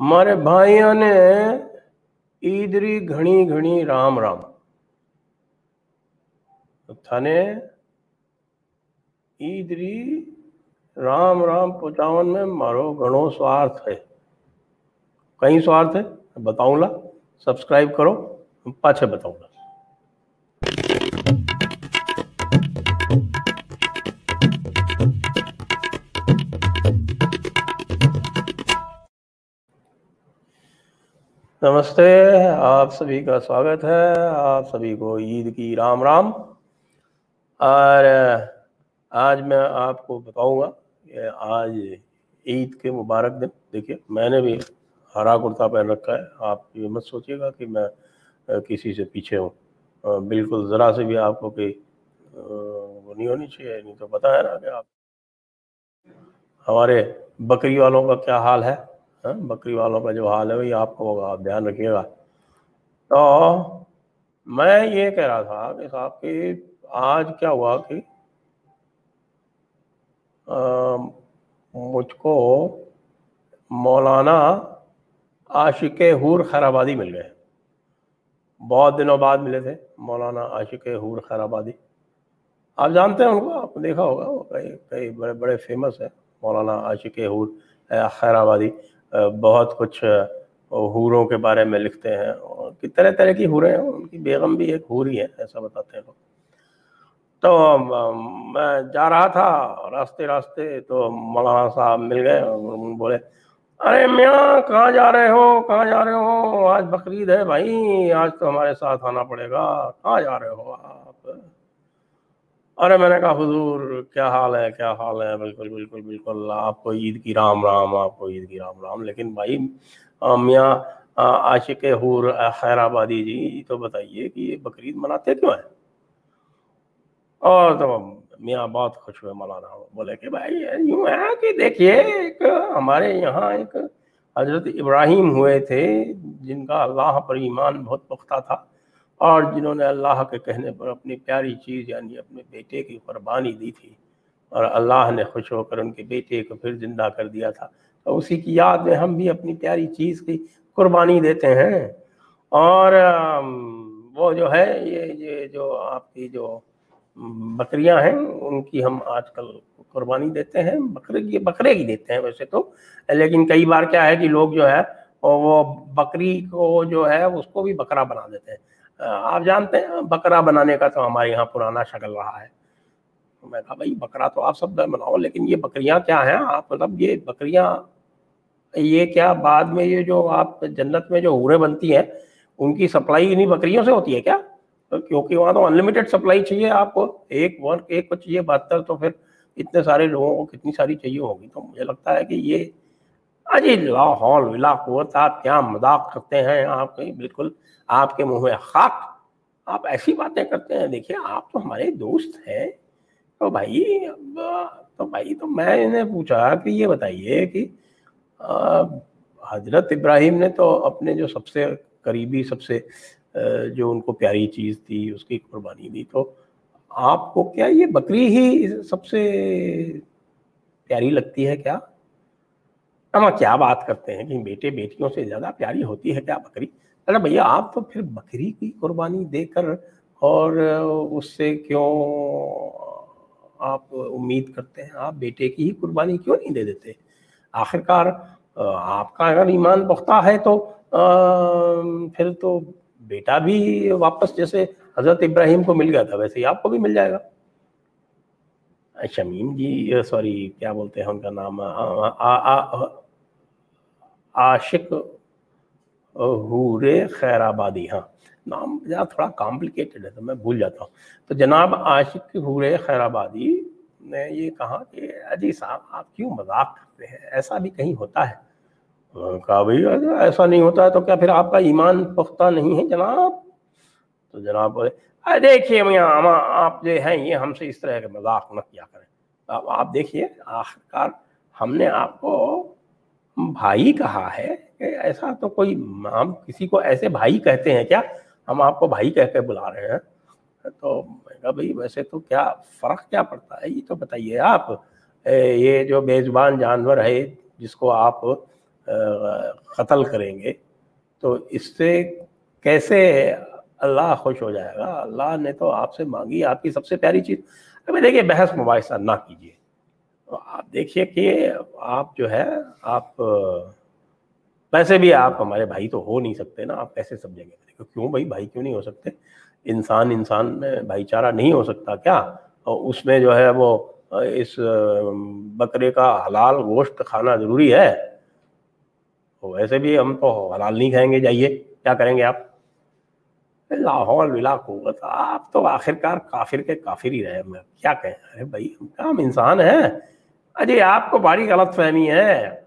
مارے بھائیوں نے ایدری گھنی گھنی رام رام ادری ایدری رام رام پچاون میں مارو گھنو سوار کئی سوار بتاؤں لا سبسکرائب کرو پچھے بتاؤں لا نمستے، آپ سبھی کا سواگت ہے۔ آپ سبھی کو عید کی رام رام۔ اور آج میں آپ کو بتاؤں گا کہ آج عید کے مبارک دن۔ دیکھیے، میں نے بھی ہرا کرتا پہن رکھا ہے۔ آپ یہ مت سوچیے گا کہ میں کسی سے پیچھے ہوں۔ بالکل ذرا سے بھی آپ کو کہ وہ نہیں ہونی چاہیے۔ نہیں تو پتہ ہے نا کہ آپ ہمارے بکری والوں کا کیا حال ہے۔ ہاں، بکری والوں کا جو حال ہے وہی آپ کو ہوگا، آپ دھیان رکھیے گا۔ تو میں یہ کہہ رہا تھا کہ صاحب کہ آج کیا ہوا کہ مجھ کو مولانا عاشق حور خیرآبادی مل گئے۔ بہت دنوں بعد ملے تھے مولانا عاشق حور خیرآبادی۔ آپ جانتے ہیں ان کو؟ آپ نے دیکھا ہوگا، وہ کئی کئی بڑے بڑے فیمس ہیں، مولانا عاشق حور خیرآبادی۔ بہت کچھ حوروں کے بارے میں لکھتے ہیں۔ طرح طرح کی حوریں ہیں، ان کی بیگم بھی ایک ہوری ہے، ایسا بتاتے ہیں لوگ۔ تو میں جا رہا تھا، راستے راستے تو مولانا صاحب مل گئے اور بولے، ارے میاں، کہاں جا رہے ہو؟ کہاں جا رہے ہو؟ آج بقرعید ہے بھائی، آج تو ہمارے ساتھ آنا پڑے گا، کہاں جا رہے ہو ارے میں نے کہا، حضور، کیا حال ہے؟ کیا حال ہے؟ بالکل بالکل بالکل۔ آپ کو عید کی رام رام، آپ کو عید کی رام رام۔ لیکن بھائی، میاں عاشق حور خیر آبادی جی تو بتائیے کہ یہ بقرعید مناتے کیوں ہیں؟ اور تو میاں بہت خوش ہوئے مولانا۔ بولے کہ بھائی، یوں ہے کہ دیکھیے ہمارے یہاں ایک حضرت ابراہیم ہوئے تھے، جن کا اللہ پر ایمان بہت پختہ تھا۔ اور جنہوں نے اللہ کے کہنے پر اپنی پیاری چیز یعنی اپنے بیٹے کی قربانی دی تھی اور اللہ نے خوش ہو کر ان کے بیٹے کو پھر زندہ کر دیا تھا۔ تو اسی کی یاد میں ہم بھی اپنی پیاری چیز کی قربانی دیتے ہیں۔ اور وہ جو ہے، یہ جو آپ کی جو بکریاں ہیں، ان کی ہم آج کل قربانی دیتے ہیں۔ بکرے بکرے کی دیتے ہیں ویسے تو۔ لیکن کئی بار کیا ہے کہ لوگ جو ہے، وہ بکری کو جو ہے، اس کو بھی بکرا بنا دیتے ہیں۔ آپ جانتے ہیں، بکرا بنانے کا تو ہمارے یہاں پرانا شکل رہا ہے۔ میں کہا، بھائی، بکرا تو آپ سب بناؤ، لیکن یہ بکریاں کیا ہیں؟ آپ مطلب یہ بکریاں، یہ کیا بعد میں یہ جو آپ جنت میں جو ہورے بنتی ہیں، ان کی سپلائی انہیں بکریوں سے ہوتی ہے کیا؟ کیونکہ وہاں تو انلمیٹڈ سپلائی چاہیے آپ کو۔ ایک ون، ایک کو چاہیے بہتر تو پھر اتنے سارے لوگوں کو کتنی ساری چاہیے ہوگی۔ تو مجھے لگتا ہے کہ یہ اجی لاہور ولا قوت آپ کیا مذاق کرتے ہیں، آپ کے بالکل آپ کے منہ میں خاک۔ آپ ایسی باتیں کرتے ہیں، دیکھیے آپ تو ہمارے دوست ہیں۔ تو بھائی تو بھائی، تو میں نے پوچھا کہ یہ بتائیے کہ حضرت ابراہیم نے تو اپنے جو سب سے قریبی، سب سے جو ان کو پیاری چیز تھی، اس کی قربانی دی، تو آپ کو کیا یہ بکری ہی سب سے پیاری لگتی ہے کیا؟ ہم کیا بات کرتے ہیں کہ بیٹے بیٹیوں سے زیادہ پیاری ہوتی ہے کیا بکری؟ ارے بھیا، آپ تو پھر بکری کی قربانی دے کر اور اس سے کیوں آپ امید کرتے ہیں؟ آپ بیٹے کی ہی قربانی کیوں نہیں دے دیتے؟ آخر کار آپ کا اگر ایمان پختہ ہے تو پھر تو بیٹا بھی واپس جیسے حضرت ابراہیم کو مل گیا تھا، ویسے ہی آپ کو بھی مل جائے گا۔ اچھا، شمیم جی سوری، کیا بولتے ہیں ان کا نام؟ عاشق حور خیر آبادی ہاں۔ نام ذرا تھوڑا کامپلیکیٹڈ ہے تو میں بھول جاتا ہوں۔ تو جناب عاشق حور خیر آبادی نے یہ کہا کہ اجی صاحب آپ کیوں مذاق کرتے ہیں؟ ایسا بھی کہیں ہوتا ہے؟ کہا بھائی ایسا نہیں ہوتا ہے تو کیا پھر آپ کا ایمان پختہ نہیں ہے جناب؟ تو جناب بولے دیکھیے میاں آپ جو ہیں، یہ ہم سے اس طرح کے مذاق نہ کیا کریں۔ اب آپ دیکھیے، آخرکار ہم نے آپ کو بھائی کہا ہے کہ ایسا تو کوئی ہم کسی کو ایسے بھائی کہتے ہیں کیا؟ ہم آپ کو بھائی کہہ کے بلا رہے ہیں۔ تو میں کہا بھائی ویسے تو کیا فرق کیا پڑتا ہے؟ یہ تو بتائیے آپ۔ یہ جو بے زبان جانور ہے جس کو آپ قتل کریں گے، تو اس سے کیسے اللہ خوش ہو جائے گا؟ اللہ نے تو آپ سے مانگی، آپ کی سب سے پیاری چیز۔ ابھی دیکھیے، بحث مباحثہ نہ کیجیے۔ دیکھیے کہ آپ جو ہے، آپ، ویسے بھی آپ ہمارے بھائی تو ہو نہیں سکتے نا، آپ کیسے سمجھیں گے؟ کیوں بھائی؟ بھائی کیوں نہیں ہو سکتے؟ انسان انسان میں بھائی چارہ نہیں ہو سکتا کیا؟ اور اس میں جو ہے وہ، اس، بکرے کا حلال گوشت کھانا ضروری ہے؟ ویسے بھی ہم تو حلال نہیں کھائیں گے، جائیے، کیا کریں گے آپ؟ لاہور ولا قوت، آپ تو آخر کار کافر کے کافر ہی رہے کیا کہیں؟ ارے بھائی، ہم ہم انسان ہیں۔ اجے آپ کو بڑی غلط فہمی ہے۔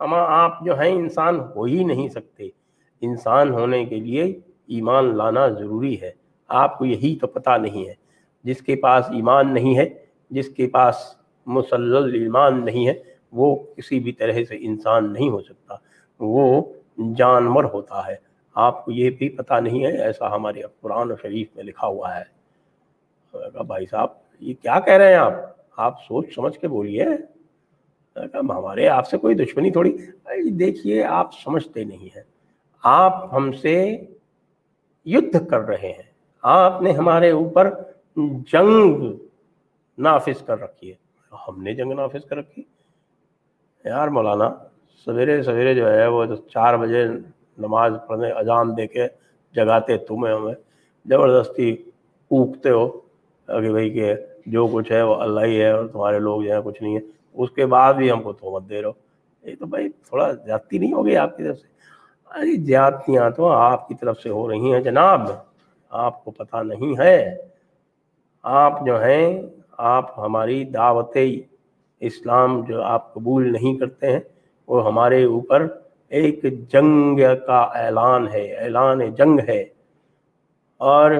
ہم آپ جو ہیں، انسان ہو ہی نہیں سکتے۔ انسان ہونے کے لیے ایمان لانا ضروری ہے۔ آپ کو یہی تو پتہ نہیں ہے۔ جس کے پاس ایمان نہیں ہے، جس کے پاس مسلل ایمان نہیں ہے، وہ کسی بھی طرح سے انسان نہیں ہو سکتا۔ وہ جانور ہوتا ہے۔ آپ کو یہ بھی پتہ نہیں ہے، ایسا ہمارے قرآن و شریف میں لکھا ہوا ہے۔ بھائی صاحب، یہ کیا کہہ رہے ہیں آپ؟ آپ سوچ سمجھ کے بولیے۔ ہمارے آپ سے کوئی دشمنی تھوڑی۔ دیکھیے، آپ سمجھتے نہیں ہیں۔ آپ ہم سے یدھ کر رہے ہیں۔ آپ نے ہمارے اوپر جنگ نافذ کر رکھی ہے۔ ہم نے جنگ نافذ کر رکھی۔ یار مولانا، سویرے سویرے جو ہے، وہ چار بجے نماز پڑھنے اجان دے کے جگاتے تمہیں ہمیں۔ زبردستی اوکتے ہو۔ کہ بھائی، کہ جو کچھ ہے وہ اللہ ہی ہے اور تمہارے لوگ جو ہیں کچھ نہیں ہے۔ اس کے بعد بھی ہم کو تہمت دے رہو یہ تو بھائی تھوڑا زیادتی نہیں ہوگی آپ کی طرف سے؟ ارے زیادتیاں تو آپ کی طرف سے ہو رہی ہیں جناب۔ آپ کو پتہ نہیں ہے۔ آپ جو ہیں، آپ ہماری دعوت اسلام جو آپ قبول نہیں کرتے ہیں، وہ ہمارے اوپر ایک جنگ کا اعلان ہے۔ اعلان جنگ ہے۔ اور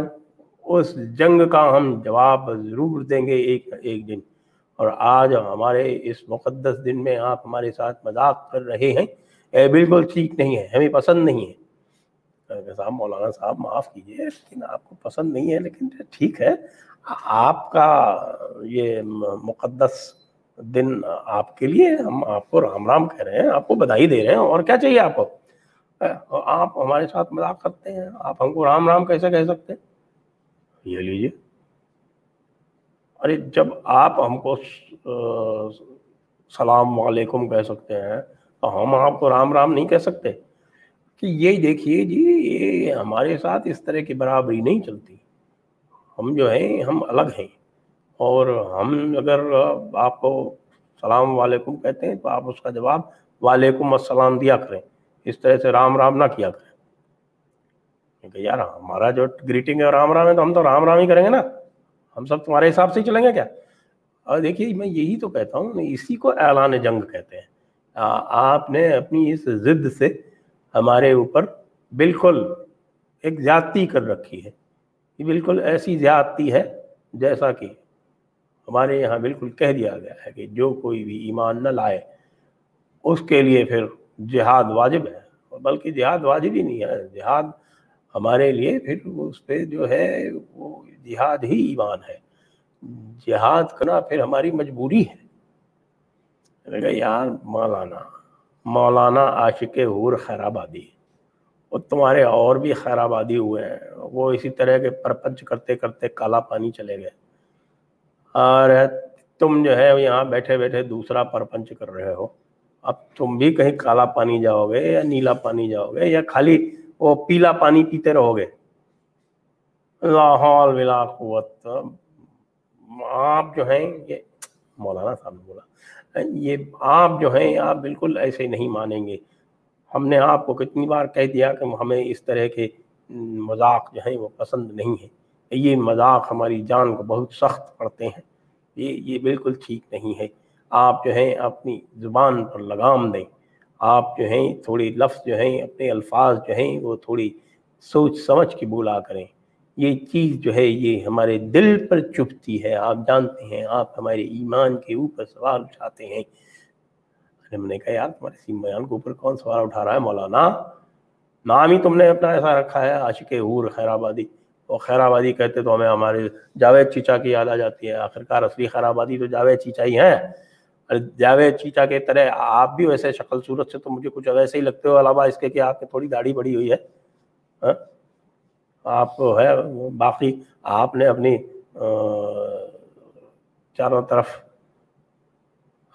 اس جنگ کا ہم جواب ضرور دیں گے ایک ایک دن۔ اور آج ہمارے اس مقدس دن میں آپ ہمارے ساتھ مذاق کر رہے ہیں۔ اے بالکل ٹھیک نہیں ہے، ہمیں پسند نہیں ہے۔ صاحب مولانا صاحب معاف کیجیے لیکن آپ کو پسند نہیں ہے، لیکن ٹھیک ہے۔ آپ کا یہ مقدس دن آپ کے لیے ہم آپ کو رام رام کہہ رہے ہیں، آپ کو بدائی دے رہے ہیں۔ اور کیا چاہیے آپ کو؟ آپ ہمارے ساتھ مذاق کرتے ہیں، آپ ہم کو رام رام کیسے کہہ سکتے ہیں؟ یہ لیجیے۔ ارے، جب آپ ہم کو سلام علیکم کہہ سکتے ہیں، تو ہم آپ کو رام رام نہیں کہہ سکتے۔ کہ یہ دیکھیے جی یہ ہمارے ساتھ اس طرح کی برابری نہیں چلتی۔ ہم جو ہیں، ہم الگ ہیں۔ اور ہم اگر آپ کو سلام علیکم کہتے ہیں، تو آپ اس کا جواب وعلیکم السلام دیا کریں۔ اس طرح سے رام رام نہ کیا کریں۔ کہ یار، ہمارا جو گریٹنگ ہے رام رام ہے تو ہم تو رام رام ہی کریں گے نا۔ ہم سب تمہارے حساب سے ہی چلیں گے کیا؟ اور دیکھیے، میں یہی تو کہتا ہوں، اسی کو اعلان جنگ کہتے ہیں۔ آپ نے اپنی اس ضد سے ہمارے اوپر بالکل ایک زیادتی کر رکھی ہے۔ یہ بالکل ایسی زیادتی ہے جیسا کہ ہمارے یہاں بالکل کہہ دیا گیا ہے کہ جو کوئی بھی ایمان نہ لائے، اس کے لیے پھر جہاد واجب ہے۔ بلکہ جہاد واجب ہی نہیں ہے۔ جہاد ہمارے لیے پھر اس پہ جو ہے وہ جہاد ہی ایمان ہے۔ جہاد کرنا پھر ہماری مجبوری ہے۔ یار، مولانا مولانا عاشق حور خیرآبادی اور تمہارے اور بھی خیرآبادی ہوئے ہیں۔ وہ اسی طرح کے پرپنچ کرتے کرتے کالا پانی چلے گئے۔ اور تم جو ہے یہاں بیٹھے بیٹھے دوسرا پرپنچ کر رہے ہو۔ اب تم بھی کہیں کالا پانی جاؤ گے یا نیلا پانی جاؤ گے یا خالی وہ پیلا پانی پیتے رہو گے۔ لاہور ولا قوت۔ آپ جو ہیں، یہ مولانا صاحب نے بولا، یہ آپ جو ہیں، آپ بالکل ایسے نہیں مانیں گے۔ ہم نے آپ کو کتنی بار کہہ دیا کہ ہمیں اس طرح کے مذاق جو ہیں وہ پسند نہیں ہیں۔ یہ مذاق ہماری جان کو بہت سخت پڑتے ہیں۔ یہ یہ بالکل ٹھیک نہیں ہے۔ آپ جو ہیں، اپنی زبان پر لگام دیں۔ آپ جو ہیں تھوڑی لفظ جو ہیں، اپنے الفاظ جو ہیں، وہ تھوڑی سوچ سمجھ کے بولا کریں۔ یہ چیز جو ہے، یہ ہمارے دل پر چپتی ہے۔ آپ جانتے ہیں، آپ ہمارے ایمان کے اوپر سوال اٹھاتے ہیں۔ ہم نے کہا، یار، تمہارے بیان کے اوپر کون سوال اٹھا رہا ہے؟ مولانا، نام ہی تم نے اپنا ایسا رکھا ہے، عاشق حور خیر آبادی اور خیر آبادی کہتے تو ہمیں ہمارے جاوید چیچا کی یاد آ جاتی ہے۔ آخرکار اصلی خیر آبادی تو جاوید چیچا ہی ہیں۔ جاوید چیچا کے طرح آپ بھی ویسے شکل صورت سے تو مجھے کچھ ویسے ہی لگتے ہو علاوہ اس کے کہ آپ کی تھوڑی داڑھی بڑی ہوئی ہے۔ ہاں؟ آپ ہے، باقی آپ نے اپنی چاروں طرف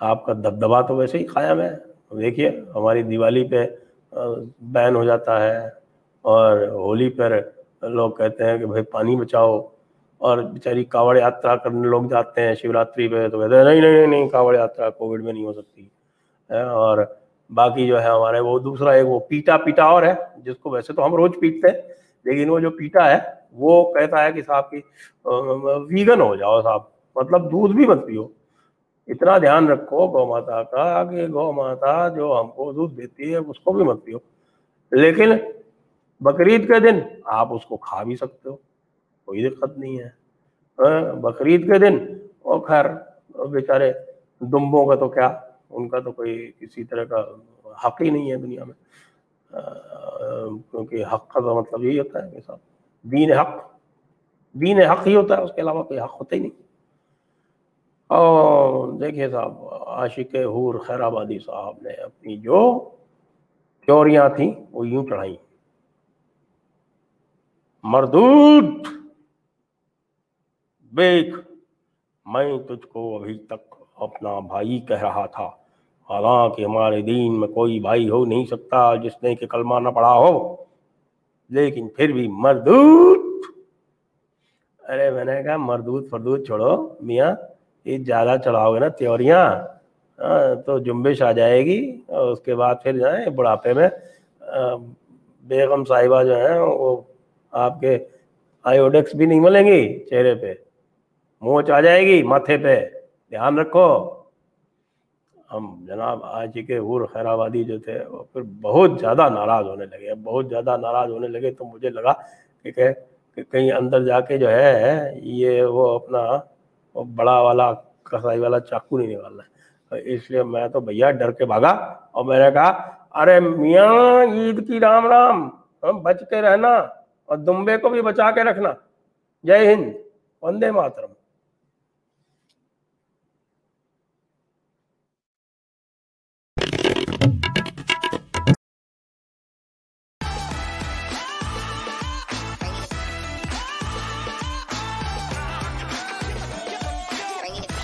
آپ کا دبدبا تو ویسے ہی قائم ہے۔ دیکھیے، ہماری دیوالی پہ بین ہو جاتا ہے اور ہولی پر لوگ کہتے ہیں کہ بھائی، پانی بچاؤ۔ اور بیچاری کاوڑ یاترا کرنے لوگ جاتے ہیں، شیوراتری پہ تو کہتے ہیں، نہیں نہیں نہیں کاوڑ یاترا کووڈ میں نہیں ہو سکتی۔ اور باقی جو ہے ہمارے وہ دوسرا ایک وہ پیٹا پیٹا اور ہے، جس کو ویسے تو ہم روز پیٹتے ہیں، لیکن وہ جو پیٹا ہے، وہ کہتا ہے کہ صاحب کی ویگن ہو جاؤ صاحب مطلب دودھ بھی مت پیو۔ اتنا دھیان رکھو گو ماتا کا کہ گو ماتا جو ہم کو دودھ دیتی ہے، اس کو بھی مت پیو۔ لیکن بقرعید کے دن آپ اس کو کھا بھی سکتے ہو۔ کوئی دقت نہیں ہے۔ ہاں، بقرعید کے دن وہ خیر، بیچارے دمبوں کا تو کیا، ان کا تو کوئی کسی طرح کا حق ہی نہیں ہے دنیا میں۔ کیونکہ حق کا تو مطلب یہی ہوتا ہے کہ صاحب دین حق دین حق ہی ہوتا ہے، اس کے علاوہ کوئی حق ہوتا ہی نہیں۔ اور دیکھیے صاحب، عاشق حور خیر آبادی صاحب نے اپنی جو چوریاں تھیں، وہ یوں چڑھائیں۔ مردود بیک۔ میں تجھ کو ابھی تک اپنا بھائی کہہ رہا تھا۔ حالانکہ ہمارے دین میں کوئی بھائی ہو نہیں سکتا جس نے کہ کلمہ نہ پڑھا ہو۔ لیکن پھر بھی مردود۔ ارے میں نے کہا مردود فردود چھوڑو۔ میاں، یہ زیادہ چڑھاؤ گے نا تیوریاں۔ ہاں، تو جنبش آ جائے گی۔ اور اس کے بعد پھر جائیں بڑھاپے میں۔ بیگم صاحبہ جو ہیں، وہ آپ کے آئیوڈیکس بھی نہیں ملیں گی چہرے پہ۔ موچ آ جائے گی ماتھے پہ۔ دھیان رکھو۔ ہم جناب آج کے حور خیر آبادی جو تھے، وہ پھر بہت زیادہ ناراض ہونے لگے۔ بہت زیادہ ناراض ہونے لگے تو مجھے لگا کہ کہیں اندر جا کے جو ہے، یہ وہ اپنا وہ بڑا والا، کسائی والا چاقو نہیں نکالنا ہے۔ اس لیے میں تو بھیا ڈر کے بھاگا اور میں نے کہا، ارے میاں، عید کی رام رام، ہم بچ کے رہنا اور دمبے کو بھی بچا کے رکھنا۔ جے ہند، وندے ماترم۔